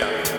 together.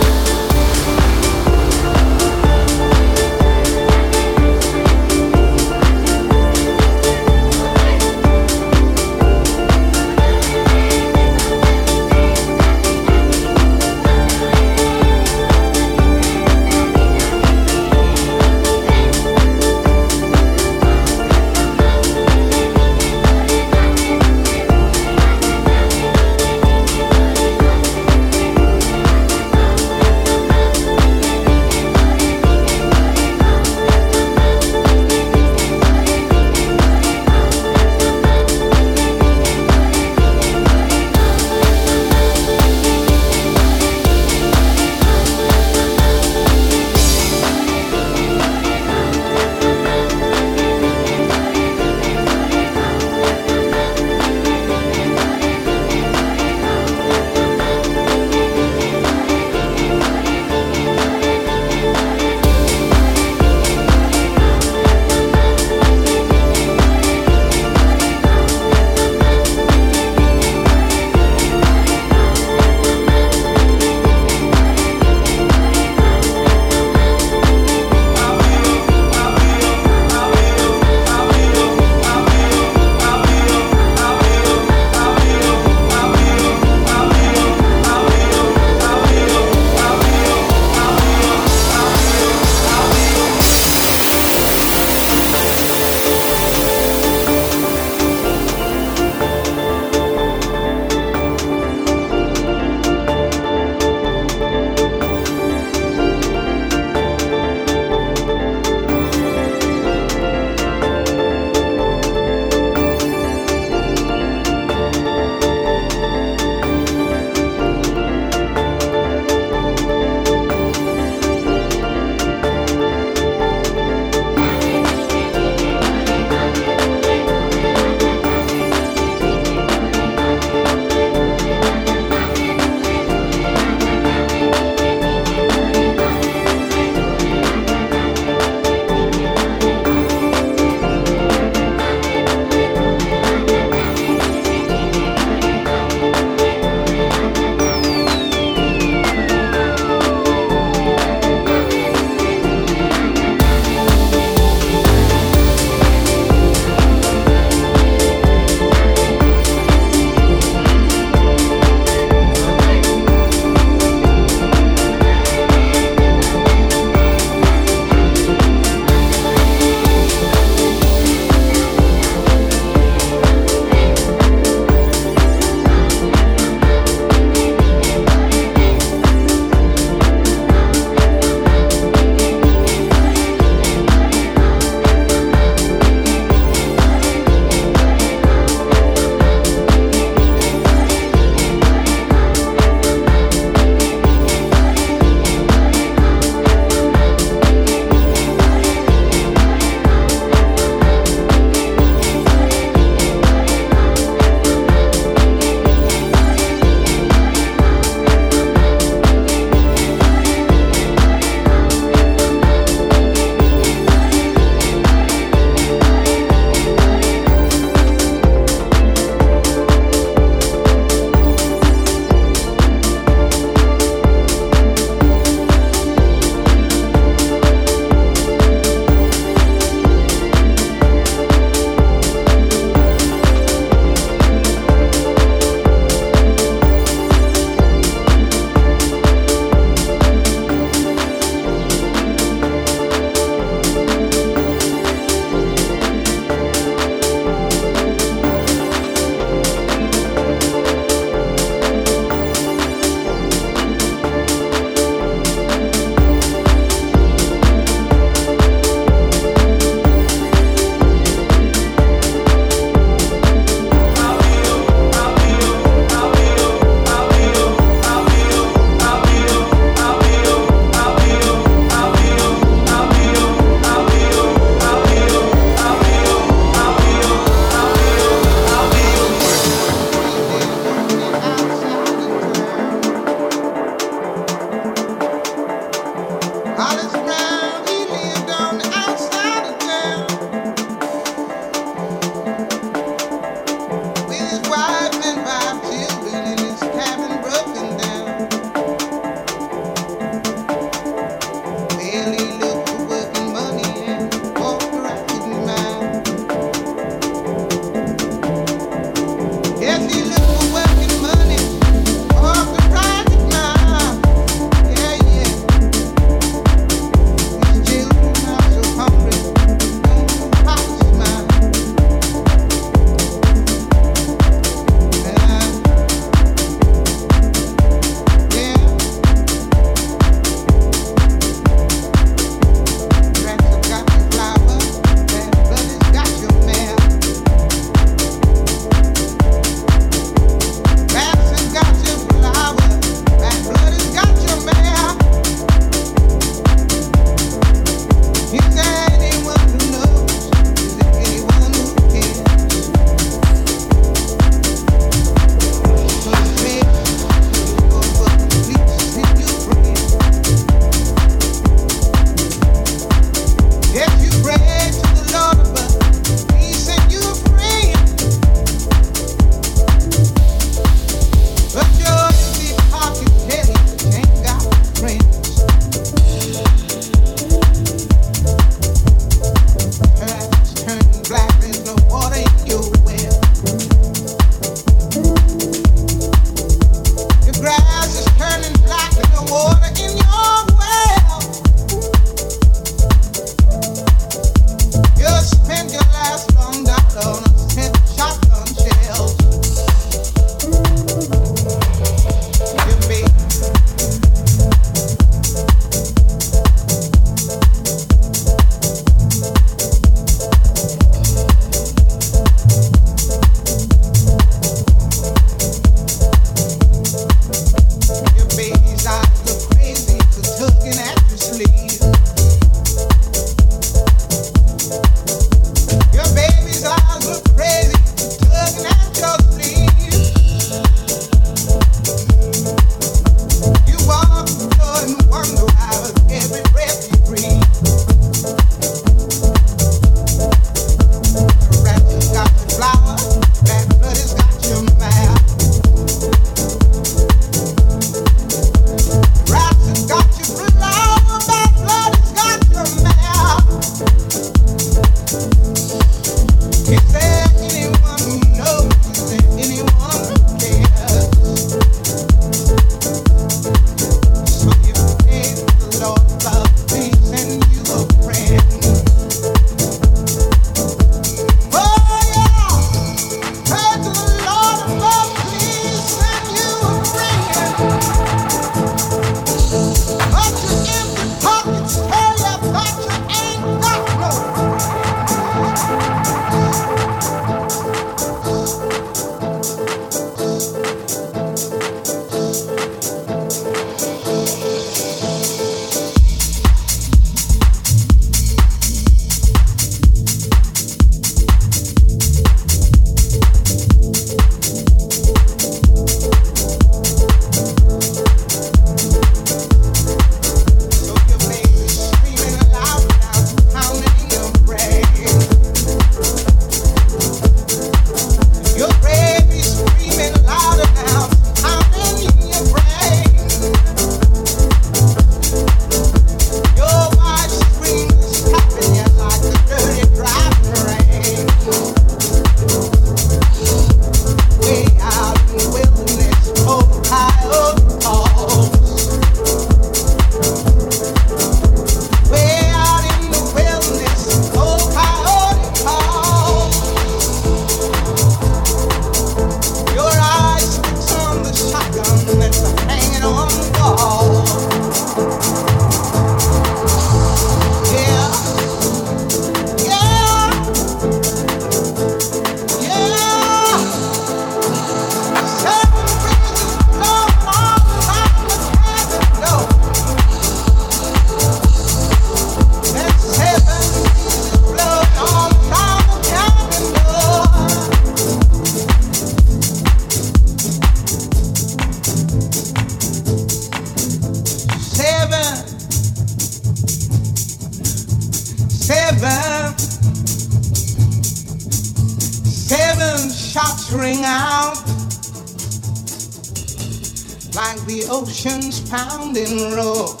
Pounding roar.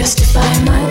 Justify my